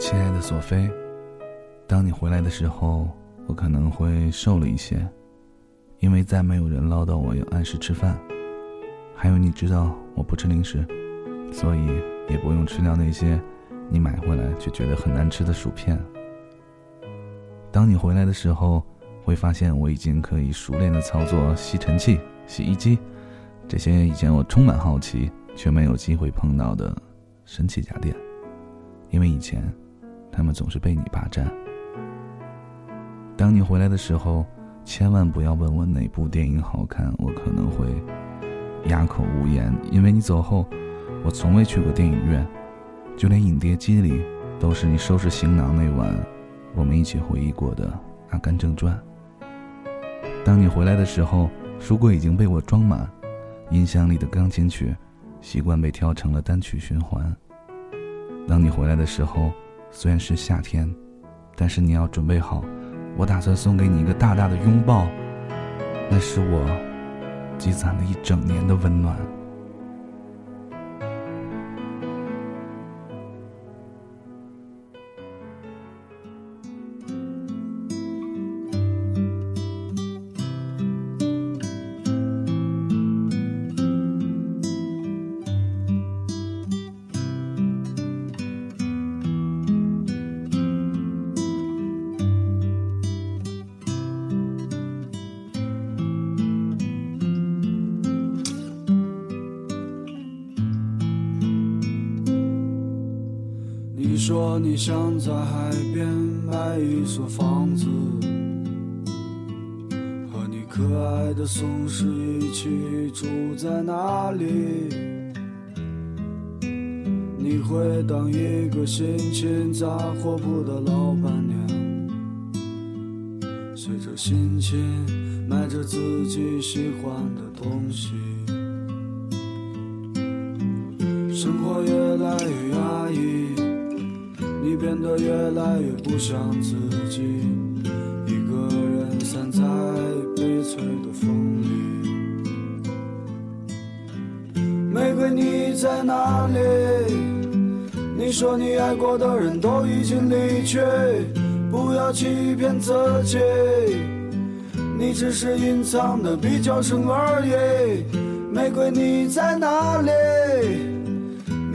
亲爱的索菲，当你回来的时候，我可能会瘦了一些，因为再没有人唠叨我要按时吃饭。还有，你知道我不吃零食，所以也不用吃掉那些你买回来却觉得很难吃的薯片。当你回来的时候，会发现我已经可以熟练的操作吸尘器、洗衣机，这些以前我充满好奇却没有机会碰到的神奇家电。因为以前，他们总是被你霸占。当你回来的时候，千万不要问我哪部电影好看，我可能会哑口无言。因为你走后，我从未去过电影院，就连影碟机里都是你收拾行囊那晚，我们一起回忆过的《阿甘正传》。当你回来的时候，书柜已经被我装满，音箱里的钢琴曲习惯被调成了单曲循环。当你回来的时候，虽然是夏天，但是你要准备好，我打算送给你一个大大的拥抱，那是我积攒了一整年的温暖。说你想在海边买一所房子，和你可爱的松狮一起住在那里。你会当一个心情杂货铺的老板娘，随着心情买着自己喜欢的东西。生活也。你变得越来越不像自己，一个人散在悲催的风里。玫瑰，你在哪里？你说你爱过的人都已经离去，不要欺骗自己，你只是隐藏的比较深而已。玫瑰，你在哪里？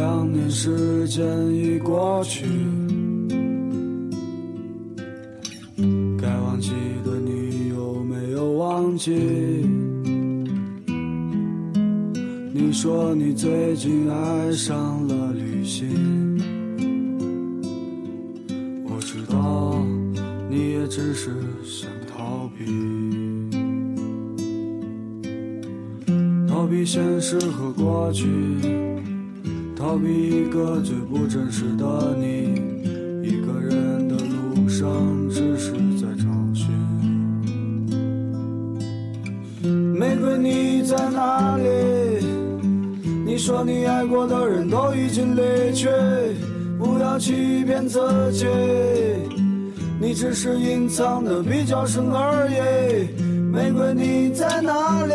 两年，时间已过去，该忘记的你有没有忘记？你说你最近爱上了旅行，我知道你也只是想逃避，逃避现实和过去。逃避一个最不真实的你，一个人的路上只是在找寻。玫瑰，你在哪里？你说你爱过的人都已经离去，不要欺骗自己，你只是隐藏的比较深而已。玫瑰，你在哪里？